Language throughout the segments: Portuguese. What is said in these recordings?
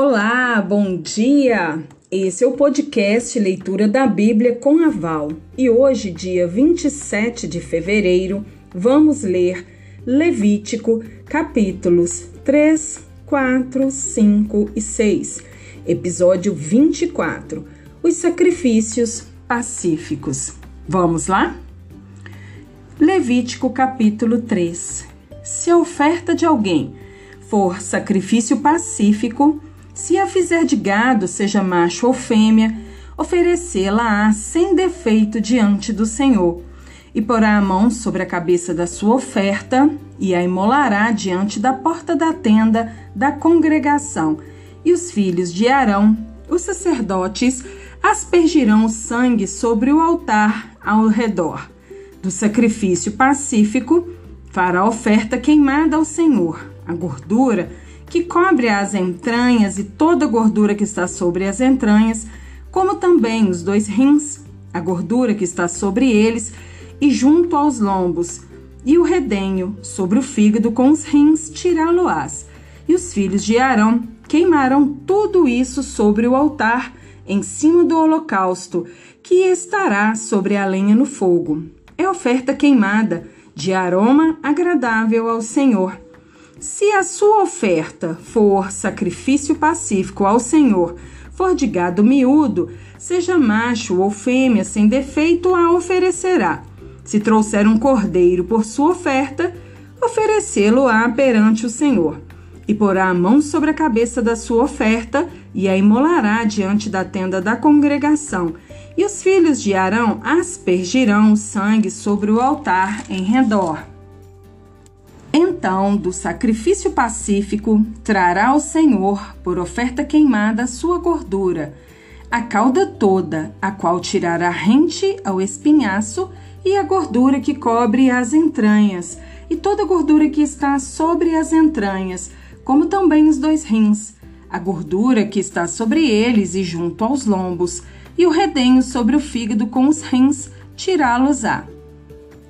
Olá, bom dia! Esse é o podcast Leitura da Bíblia com Aval e hoje, dia 27 de fevereiro, vamos ler Levítico, capítulos 3, 4, 5 e 6, episódio 24: Os sacrifícios pacíficos. Vamos lá? Levítico, capítulo 3: Se a oferta de alguém for sacrifício pacífico, se a fizer de gado, seja macho ou fêmea, oferecê-la-á sem defeito diante do Senhor, e porá a mão sobre a cabeça da sua oferta, e a imolará diante da porta da tenda da congregação. E os filhos de Arão, os sacerdotes, aspergirão o sangue sobre o altar ao redor. Do sacrifício pacífico, fará oferta queimada ao Senhor. A gordura que cobre as entranhas e toda a gordura que está sobre as entranhas, como também os dois rins, a gordura que está sobre eles e junto aos lombos, e o redenho sobre o fígado com os rins tirá-lo-ás. E os filhos de Arão queimaram tudo isso sobre o altar, em cima do holocausto, que estará sobre a lenha no fogo. É oferta queimada, de aroma agradável ao Senhor. Se a sua oferta for sacrifício pacífico ao Senhor, for de gado miúdo, seja macho ou fêmea sem defeito, a oferecerá. Se trouxer um cordeiro por sua oferta, oferecê-lo-á perante o Senhor. E porá a mão sobre a cabeça da sua oferta e a imolará diante da tenda da congregação. E os filhos de Arão aspergirão o sangue sobre o altar em redor. Então, do sacrifício pacífico, trará ao Senhor, por oferta queimada, a sua gordura, a cauda toda, a qual tirará rente ao espinhaço, e a gordura que cobre as entranhas, e toda a gordura que está sobre as entranhas, como também os dois rins, a gordura que está sobre eles e junto aos lombos, e o redenho sobre o fígado com os rins, tirá-los-á.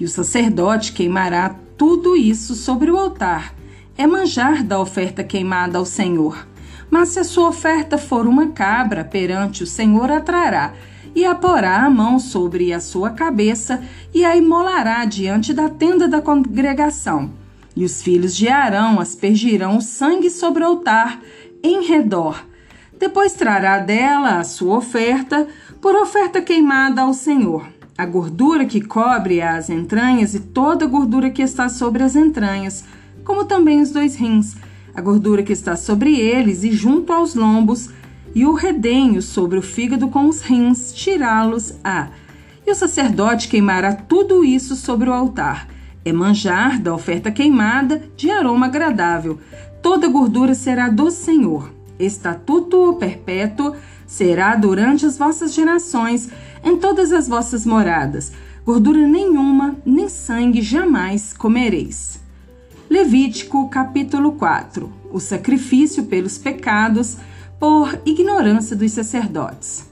E o sacerdote queimará tudo isso sobre o altar. É manjar da oferta queimada ao Senhor. Mas se a sua oferta for uma cabra, perante o Senhor a trará, e a porá a mão sobre a sua cabeça, e a imolará diante da tenda da congregação. E os filhos de Arão aspergirão o sangue sobre o altar em redor. Depois trará dela a sua oferta, por oferta queimada ao Senhor a gordura que cobre as entranhas e toda a gordura que está sobre as entranhas, como também os dois rins, a gordura que está sobre eles e junto aos lombos, e o redenho sobre o fígado com os rins, tirá-los a. E o sacerdote queimará tudo isso sobre o altar. É manjar da oferta queimada de aroma agradável. Toda gordura será do Senhor. Estatuto perpétuo será durante as vossas gerações em todas as vossas moradas. Gordura nenhuma, nem sangue jamais comereis. Levítico capítulo 4 O sacrifício pelos pecados por ignorância dos sacerdotes.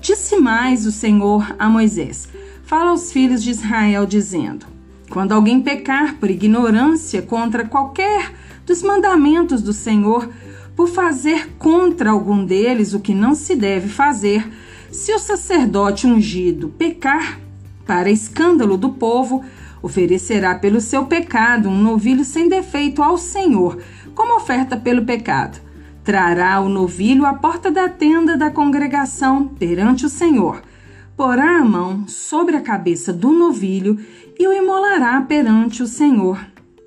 Disse mais o Senhor a Moisés: Fala aos filhos de Israel, dizendo: Quando alguém pecar por ignorância contra qualquer dos mandamentos do Senhor, por fazer contra algum deles o que não se deve fazer, se o sacerdote ungido pecar para escândalo do povo, oferecerá pelo seu pecado um novilho sem defeito ao Senhor, como oferta pelo pecado. Trará o novilho à porta da tenda da congregação perante o Senhor. Porá a mão sobre a cabeça do novilho e o imolará perante o Senhor.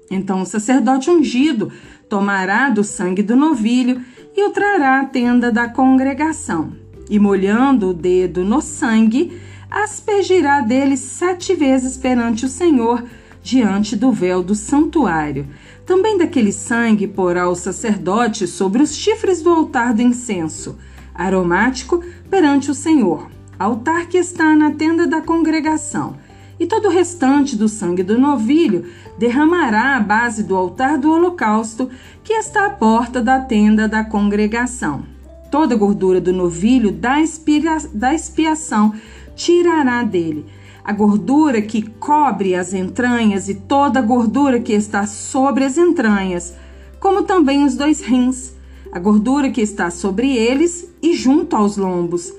Então o sacerdote ungido tomará do sangue do novilho e o trará à tenda da congregação e molhando o dedo no sangue, aspergirá dele sete vezes perante o Senhor, diante do véu do santuário. Também daquele sangue porá o sacerdote sobre os chifres do altar do incenso, aromático perante o Senhor, altar que está na tenda da congregação. E todo o restante do sangue do novilho derramará à base do altar do holocausto, que está à porta da tenda da congregação. Toda a gordura do novilho da, expira, da expiação tirará dele. A gordura que cobre as entranhas e toda a gordura que está sobre as entranhas, como também os dois rins, a gordura que está sobre eles e junto aos lombos,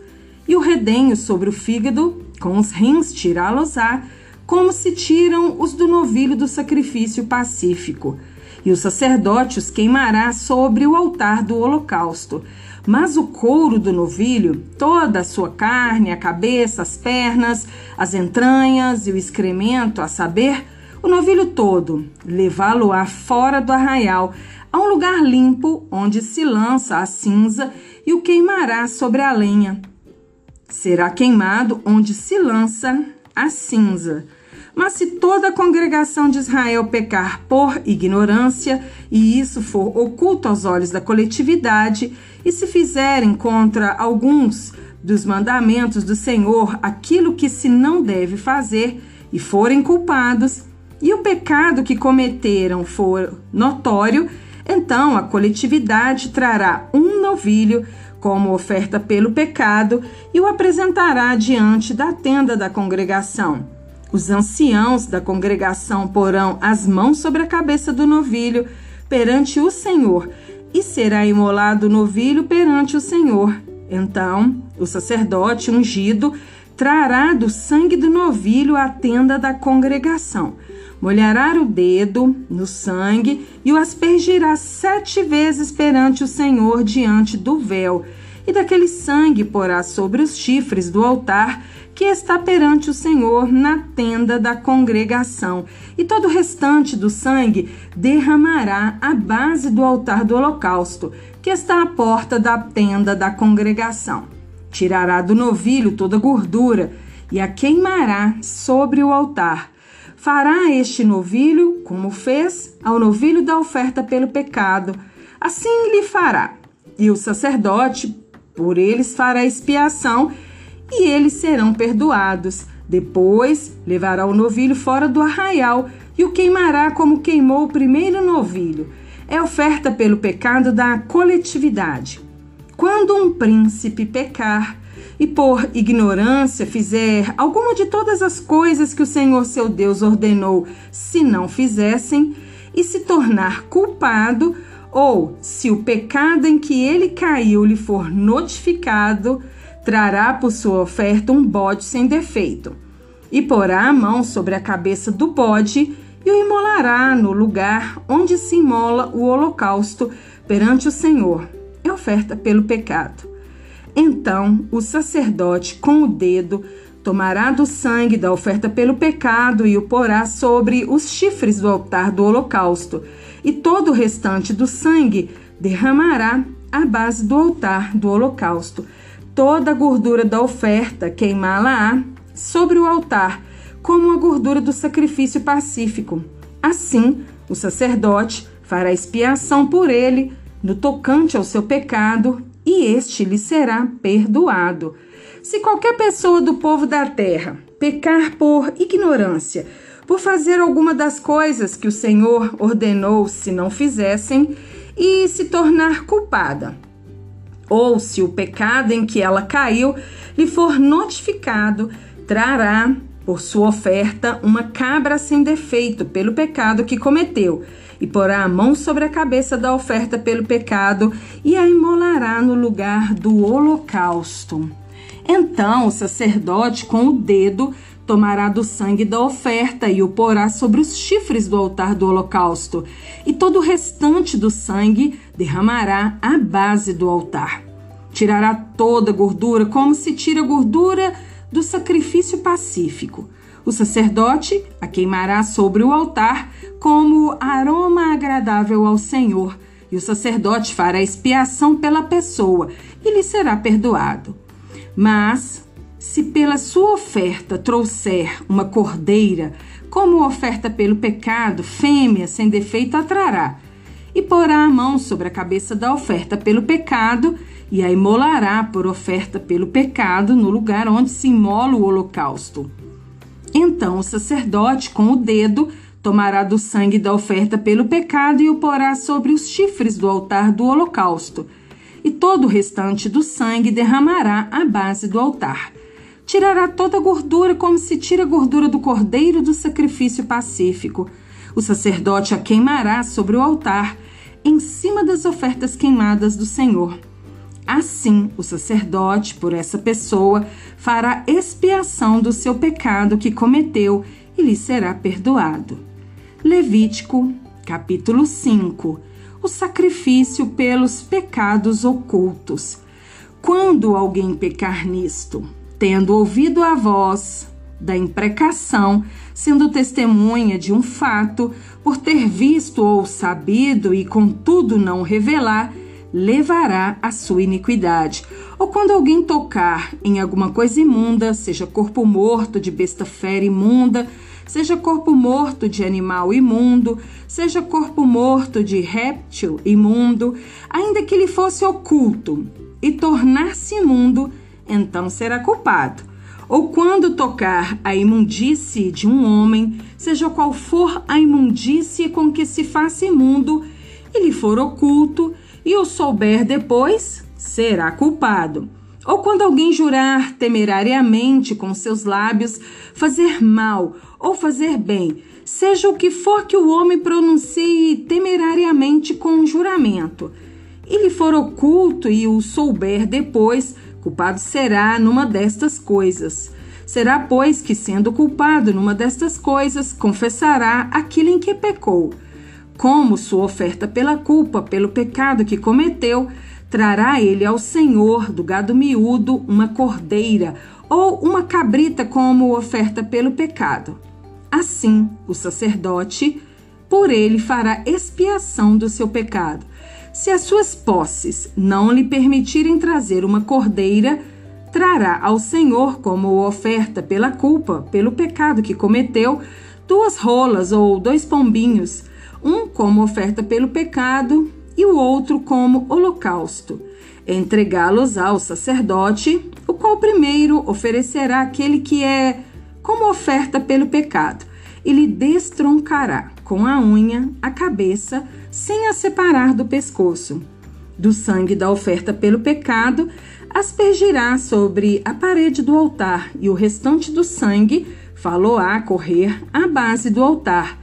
e o redenho sobre o fígado, com os rins tirá-los-á, como se tiram os do novilho do sacrifício pacífico. E o sacerdote os queimará sobre o altar do holocausto. Mas o couro do novilho, toda a sua carne, a cabeça, as pernas, as entranhas e o excremento, a saber, o novilho todo, levá-lo-á fora do arraial, a um lugar limpo, onde se lança a cinza e o queimará sobre a lenha. Será queimado onde se lança a cinza. Mas se toda a congregação de Israel pecar por ignorância, e isso for oculto aos olhos da coletividade, e se fizerem contra alguns dos mandamentos do Senhor aquilo que se não deve fazer, e forem culpados, e o pecado que cometeram for notório, então a coletividade trará um novilho como oferta pelo pecado e o apresentará diante da tenda da congregação. Os anciãos da congregação porão as mãos sobre a cabeça do novilho perante o Senhor, e será imolado o novilho perante o Senhor. Então, o sacerdote ungido trará do sangue do novilho a tenda da congregação, molhará o dedo no sangue e o aspergirá sete vezes perante o Senhor diante do véu, e daquele sangue porá sobre os chifres do altar que está perante o Senhor na tenda da congregação, e todo o restante do sangue derramará à base do altar do holocausto, que está à porta da tenda da congregação. Tirará do novilho toda a gordura e a queimará sobre o altar. Fará este novilho como fez ao novilho da oferta pelo pecado. Assim lhe fará. E o sacerdote por eles fará expiação e eles serão perdoados. Depois levará o novilho fora do arraial e o queimará como queimou o primeiro novilho. É oferta pelo pecado da coletividade. Quando um príncipe pecar e por ignorância fizer alguma de todas as coisas que o Senhor seu Deus ordenou, se não fizessem, e se tornar culpado, ou se o pecado em que ele caiu lhe for notificado, trará por sua oferta um bode sem defeito, e porá a mão sobre a cabeça do bode e o imolará no lugar onde se imola o holocausto perante o Senhor. É oferta pelo pecado. Então o sacerdote, com o dedo, tomará do sangue da oferta pelo pecado e o porá sobre os chifres do altar do holocausto, e todo o restante do sangue derramará à base do altar do holocausto toda a gordura da oferta, queimá-la-á sobre o altar, como a gordura do sacrifício pacífico. Assim, o sacerdote fará expiação por ele no tocante ao seu pecado, e este lhe será perdoado. Se qualquer pessoa do povo da terra pecar por ignorância, por fazer alguma das coisas que o Senhor ordenou se não fizessem, e se tornar culpada, ou se o pecado em que ela caiu lhe for notificado, trará por sua oferta uma cabra sem defeito pelo pecado que cometeu, e porá a mão sobre a cabeça da oferta pelo pecado e a imolará no lugar do holocausto. Então o sacerdote, com o dedo, tomará do sangue da oferta e o porá sobre os chifres do altar do holocausto, e todo o restante do sangue derramará à base do altar. Tirará toda a gordura, como se tira a gordura do sacrifício pacífico. O sacerdote a queimará sobre o altar como aroma agradável ao Senhor, e o sacerdote fará expiação pela pessoa e lhe será perdoado. Mas se pela sua oferta trouxer uma cordeira, como oferta pelo pecado, fêmea sem defeito a trará, e porá a mão sobre a cabeça da oferta pelo pecado, e a imolará por oferta pelo pecado no lugar onde se imola o holocausto. Então o sacerdote, com o dedo, tomará do sangue da oferta pelo pecado e o porá sobre os chifres do altar do holocausto, e todo o restante do sangue derramará à base do altar tirará toda a gordura, como se tira a gordura do cordeiro do sacrifício pacífico. O sacerdote a queimará sobre o altar. em cima das ofertas queimadas do Senhor. Assim, o sacerdote, por essa pessoa, fará expiação do seu pecado que cometeu e lhe será perdoado. Levítico, capítulo 5 O sacrifício pelos pecados ocultos. Quando alguém pecar nisto, tendo ouvido a voz da imprecação, sendo testemunha de um fato, por ter visto ou sabido e contudo não revelar, levará a sua iniquidade. Ou quando alguém tocar em alguma coisa imunda, seja corpo morto de besta fera imunda, seja corpo morto de animal imundo, seja corpo morto de réptil imundo, ainda que ele fosse oculto e tornar-se imundo, então será culpado ou quando tocar a imundície de um homem, seja qual for a imundície com que se faça imundo, e lhe for oculto, e o souber depois, será culpado. Ou quando alguém jurar temerariamente com seus lábios fazer mal ou fazer bem, seja o que for que o homem pronuncie temerariamente com um juramento, e lhe for oculto e o souber depois, Culpado será numa destas coisas. Será, pois, que, sendo culpado numa destas coisas, confessará aquilo em que pecou. Como sua oferta pela culpa, pelo pecado que cometeu, trará ele ao Senhor do gado miúdo uma cordeira ou uma cabrita como oferta pelo pecado. Assim, o sacerdote, por ele, fará expiação do seu pecado se as suas posses não lhe permitirem trazer uma cordeira, trará ao Senhor como oferta pela culpa, pelo pecado que cometeu, duas rolas ou dois pombinhos, um como oferta pelo pecado e o outro como holocausto. Entregá-los ao sacerdote, o qual primeiro oferecerá aquele que é como oferta pelo pecado, e lhe destroncará com a unha a cabeça sem a separar do pescoço. Do sangue da oferta pelo pecado, aspergirá sobre a parede do altar, e o restante do sangue falou-á correr à base do altar.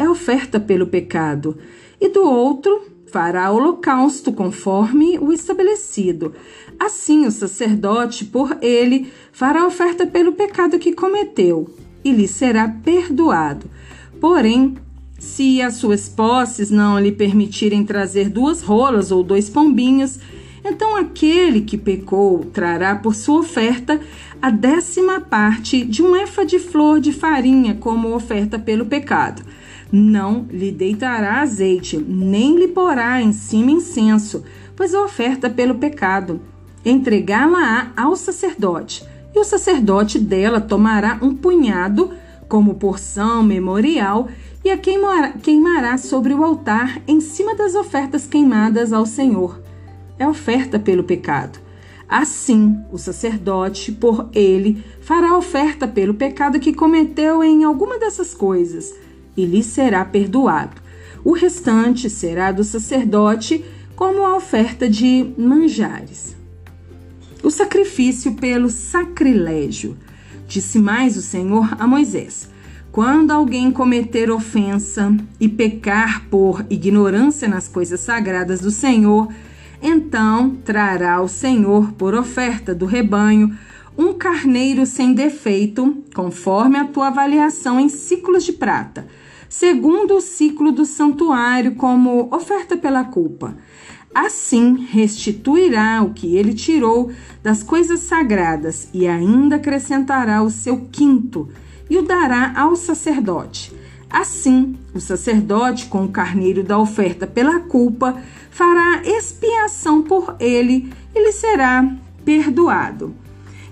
É oferta pelo pecado. E do outro, fará holocausto conforme o estabelecido. Assim, o sacerdote, por ele, fará oferta pelo pecado que cometeu, e lhe será perdoado. Porém, se as suas posses não lhe permitirem trazer duas rolas ou dois pombinhos, então aquele que pecou trará por sua oferta a décima parte de um efa de flor de farinha como oferta pelo pecado. Não lhe deitará azeite, nem lhe porá em cima incenso, pois a oferta pelo pecado. Entregá-la ao sacerdote, e o sacerdote dela tomará um punhado como porção memorial e a queimará sobre o altar em cima das ofertas queimadas ao Senhor. É oferta pelo pecado. Assim, o sacerdote, por ele, fará oferta pelo pecado que cometeu em alguma dessas coisas, e lhe será perdoado. O restante será do sacerdote, como a oferta de manjares. O sacrifício pelo sacrilégio. Disse mais o Senhor a Moisés: quando alguém cometer ofensa e pecar por ignorância nas coisas sagradas do Senhor, então trará ao Senhor por oferta do rebanho um carneiro sem defeito, conforme a tua avaliação em ciclos de prata, segundo o ciclo do santuário, como oferta pela culpa. Assim restituirá o que ele tirou das coisas sagradas e ainda acrescentará o seu quinto e o dará ao sacerdote. Assim, o sacerdote, com o carneiro da oferta pela culpa, fará expiação por ele e lhe será perdoado.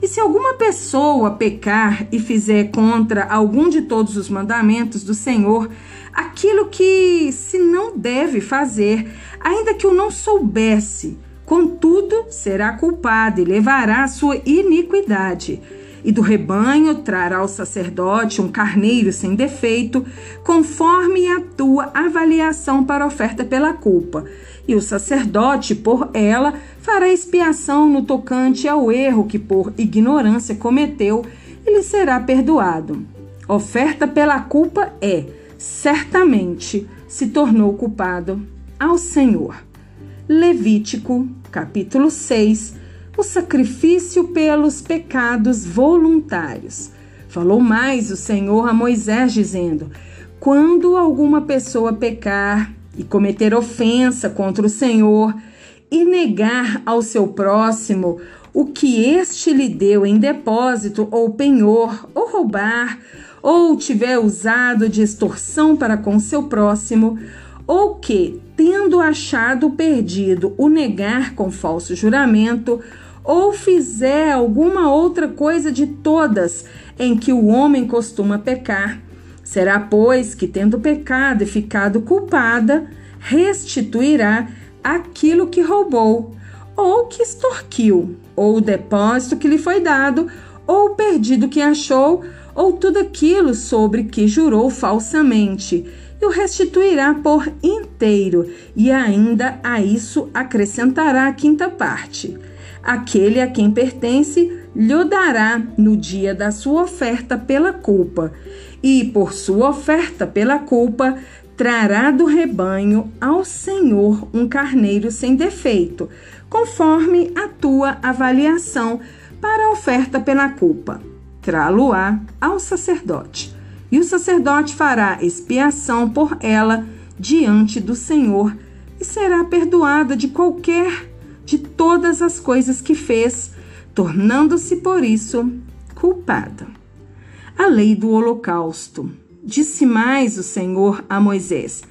E se alguma pessoa pecar e fizer contra algum de todos os mandamentos do Senhor, aquilo que se não deve fazer, ainda que o não soubesse, contudo será culpado e levará a sua iniquidade e do rebanho trará ao sacerdote um carneiro sem defeito, conforme a tua avaliação para oferta pela culpa. E o sacerdote, por ela, fará expiação no tocante ao erro que por ignorância cometeu e lhe será perdoado. Oferta pela culpa é, certamente, se tornou culpado. ao Senhor. Levítico, capítulo 6, o sacrifício pelos pecados voluntários. Falou mais o Senhor a Moisés, dizendo: Quando alguma pessoa pecar e cometer ofensa contra o Senhor e negar ao seu próximo o que este lhe deu em depósito ou penhor, ou roubar, ou tiver usado de extorsão para com seu próximo, ou que, tendo achado perdido, o negar com falso juramento, ou fizer alguma outra coisa de todas em que o homem costuma pecar, será, pois, que, tendo pecado e ficado culpada, restituirá aquilo que roubou, ou que extorquiu, ou o depósito que lhe foi dado, ou o perdido que achou, ou tudo aquilo sobre que jurou falsamente, e o restituirá por inteiro, e ainda a isso acrescentará a quinta parte. Aquele a quem pertence lhe dará no dia da sua oferta pela culpa, e por sua oferta pela culpa trará do rebanho ao Senhor um carneiro sem defeito, conforme a tua avaliação para a oferta pela culpa trá-lo-á ao sacerdote. E o sacerdote fará expiação por ela diante do Senhor e será perdoada de qualquer de todas as coisas que fez, tornando-se por isso culpada. A lei do holocausto. Disse mais o Senhor a Moisés: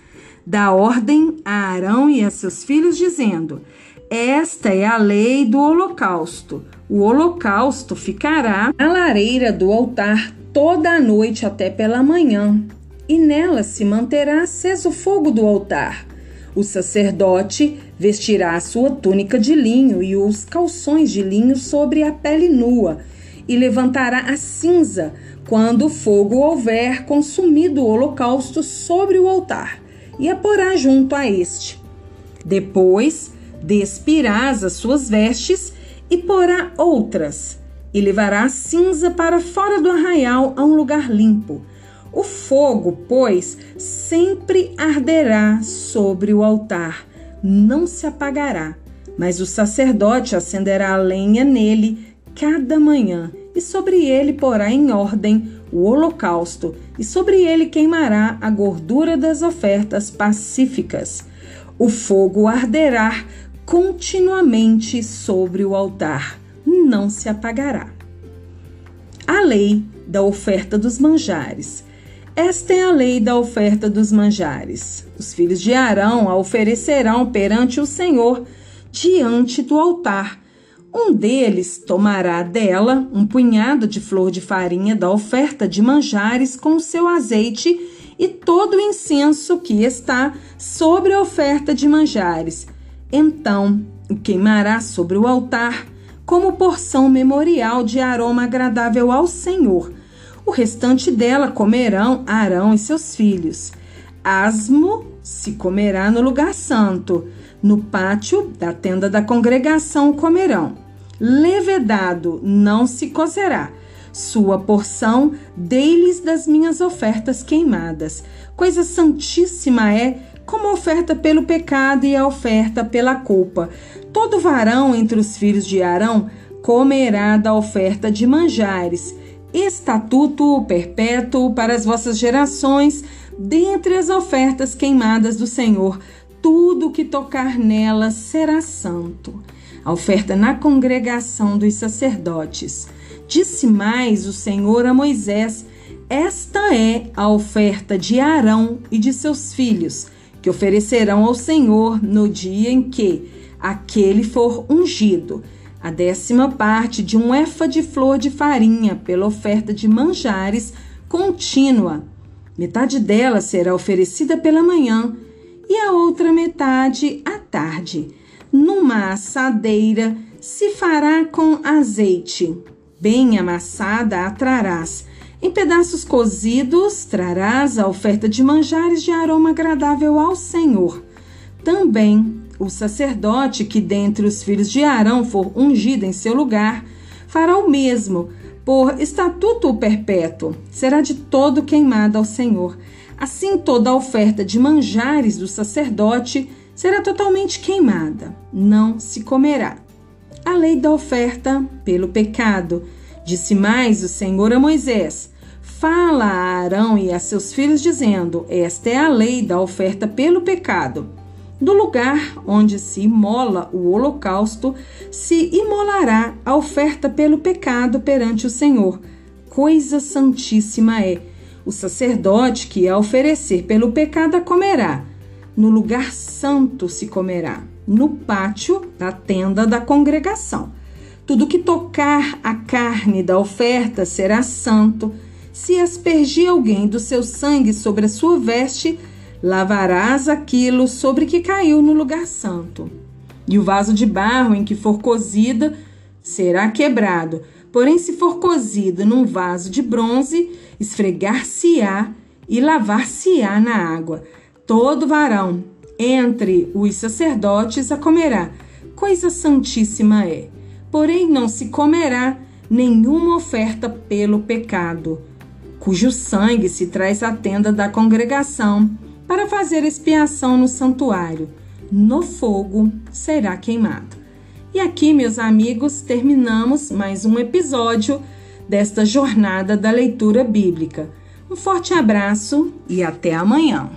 Dá ordem a Arão e a seus filhos, dizendo: esta é a lei do holocausto. O holocausto ficará na lareira do altar toda a noite até pela manhã, e nela se manterá aceso o fogo do altar. O sacerdote vestirá a sua túnica de linho e os calções de linho sobre a pele nua, e levantará a cinza quando o fogo houver consumido o holocausto sobre o altar, e a porá junto a este. Depois despirás as suas vestes e porá outras, e levará a cinza para fora do arraial a um lugar limpo. O fogo, pois, sempre arderá sobre o altar, não se apagará, mas o sacerdote acenderá a lenha nele cada manhã, e sobre ele porá em ordem o holocausto, e sobre ele queimará a gordura das ofertas pacíficas. O fogo arderá continuamente sobre o altar, não se apagará. A lei da oferta dos manjares. Esta é a lei da oferta dos manjares. Os filhos de Arão a oferecerão perante o Senhor diante do altar. Um deles tomará dela um punhado de flor de farinha da oferta de manjares com o seu azeite e todo o incenso que está sobre a oferta de manjares então o queimará sobre o altar como porção memorial de aroma agradável ao Senhor. O restante dela comerão Arão e seus filhos. Asmo se comerá no lugar santo, no pátio da tenda da congregação comerão. Levedado não se cozerá. Sua porção dei-lhes das minhas ofertas queimadas. Coisa santíssima é como a oferta pelo pecado e a oferta pela culpa. Todo varão entre os filhos de Arão comerá da oferta de manjares, estatuto perpétuo para as vossas gerações, dentre as ofertas queimadas do Senhor. Tudo que tocar nelas será santo. A oferta na congregação dos sacerdotes. Disse mais o Senhor a Moisés: Esta é a oferta de Arão e de seus filhos que oferecerão ao Senhor no dia em que aquele for ungido, a décima parte de um efa de flor de farinha pela oferta de manjares contínua. Metade dela será oferecida pela manhã e a outra metade à tarde. Numa assadeira se fará com azeite. Bem amassada a trarás em pedaços cozidos trarás a oferta de manjares de aroma agradável ao Senhor. Também o sacerdote que dentre os filhos de Arão for ungido em seu lugar fará o mesmo, por estatuto perpétuo, será de todo queimada ao Senhor. Assim toda a oferta de manjares do sacerdote será totalmente queimada, não se comerá. A lei da oferta pelo pecado. Disse mais o Senhor a Moisés: Fala a Arão e a seus filhos, dizendo: Esta é a lei da oferta pelo pecado. Do lugar onde se imola o holocausto, se imolará a oferta pelo pecado perante o Senhor. Coisa santíssima é. O sacerdote que a oferecer pelo pecado a comerá. No lugar santo se comerá, no pátio da tenda da congregação. Tudo que tocar a carne da oferta será santo. Se aspergir alguém do seu sangue sobre a sua veste, lavarás aquilo sobre que caiu no lugar santo. E o vaso de barro em que for cozida será quebrado. Porém, se for cozido num vaso de bronze, esfregar-se-á e lavar-se-á na água. Todo varão entre os sacerdotes a comerá. Coisa santíssima é. Porém, não se comerá nenhuma oferta pelo pecado, cujo sangue se traz à tenda da congregação para fazer expiação no santuário. No fogo será queimado. E aqui, meus amigos, terminamos mais um episódio desta jornada da leitura bíblica. Um forte abraço e até amanhã.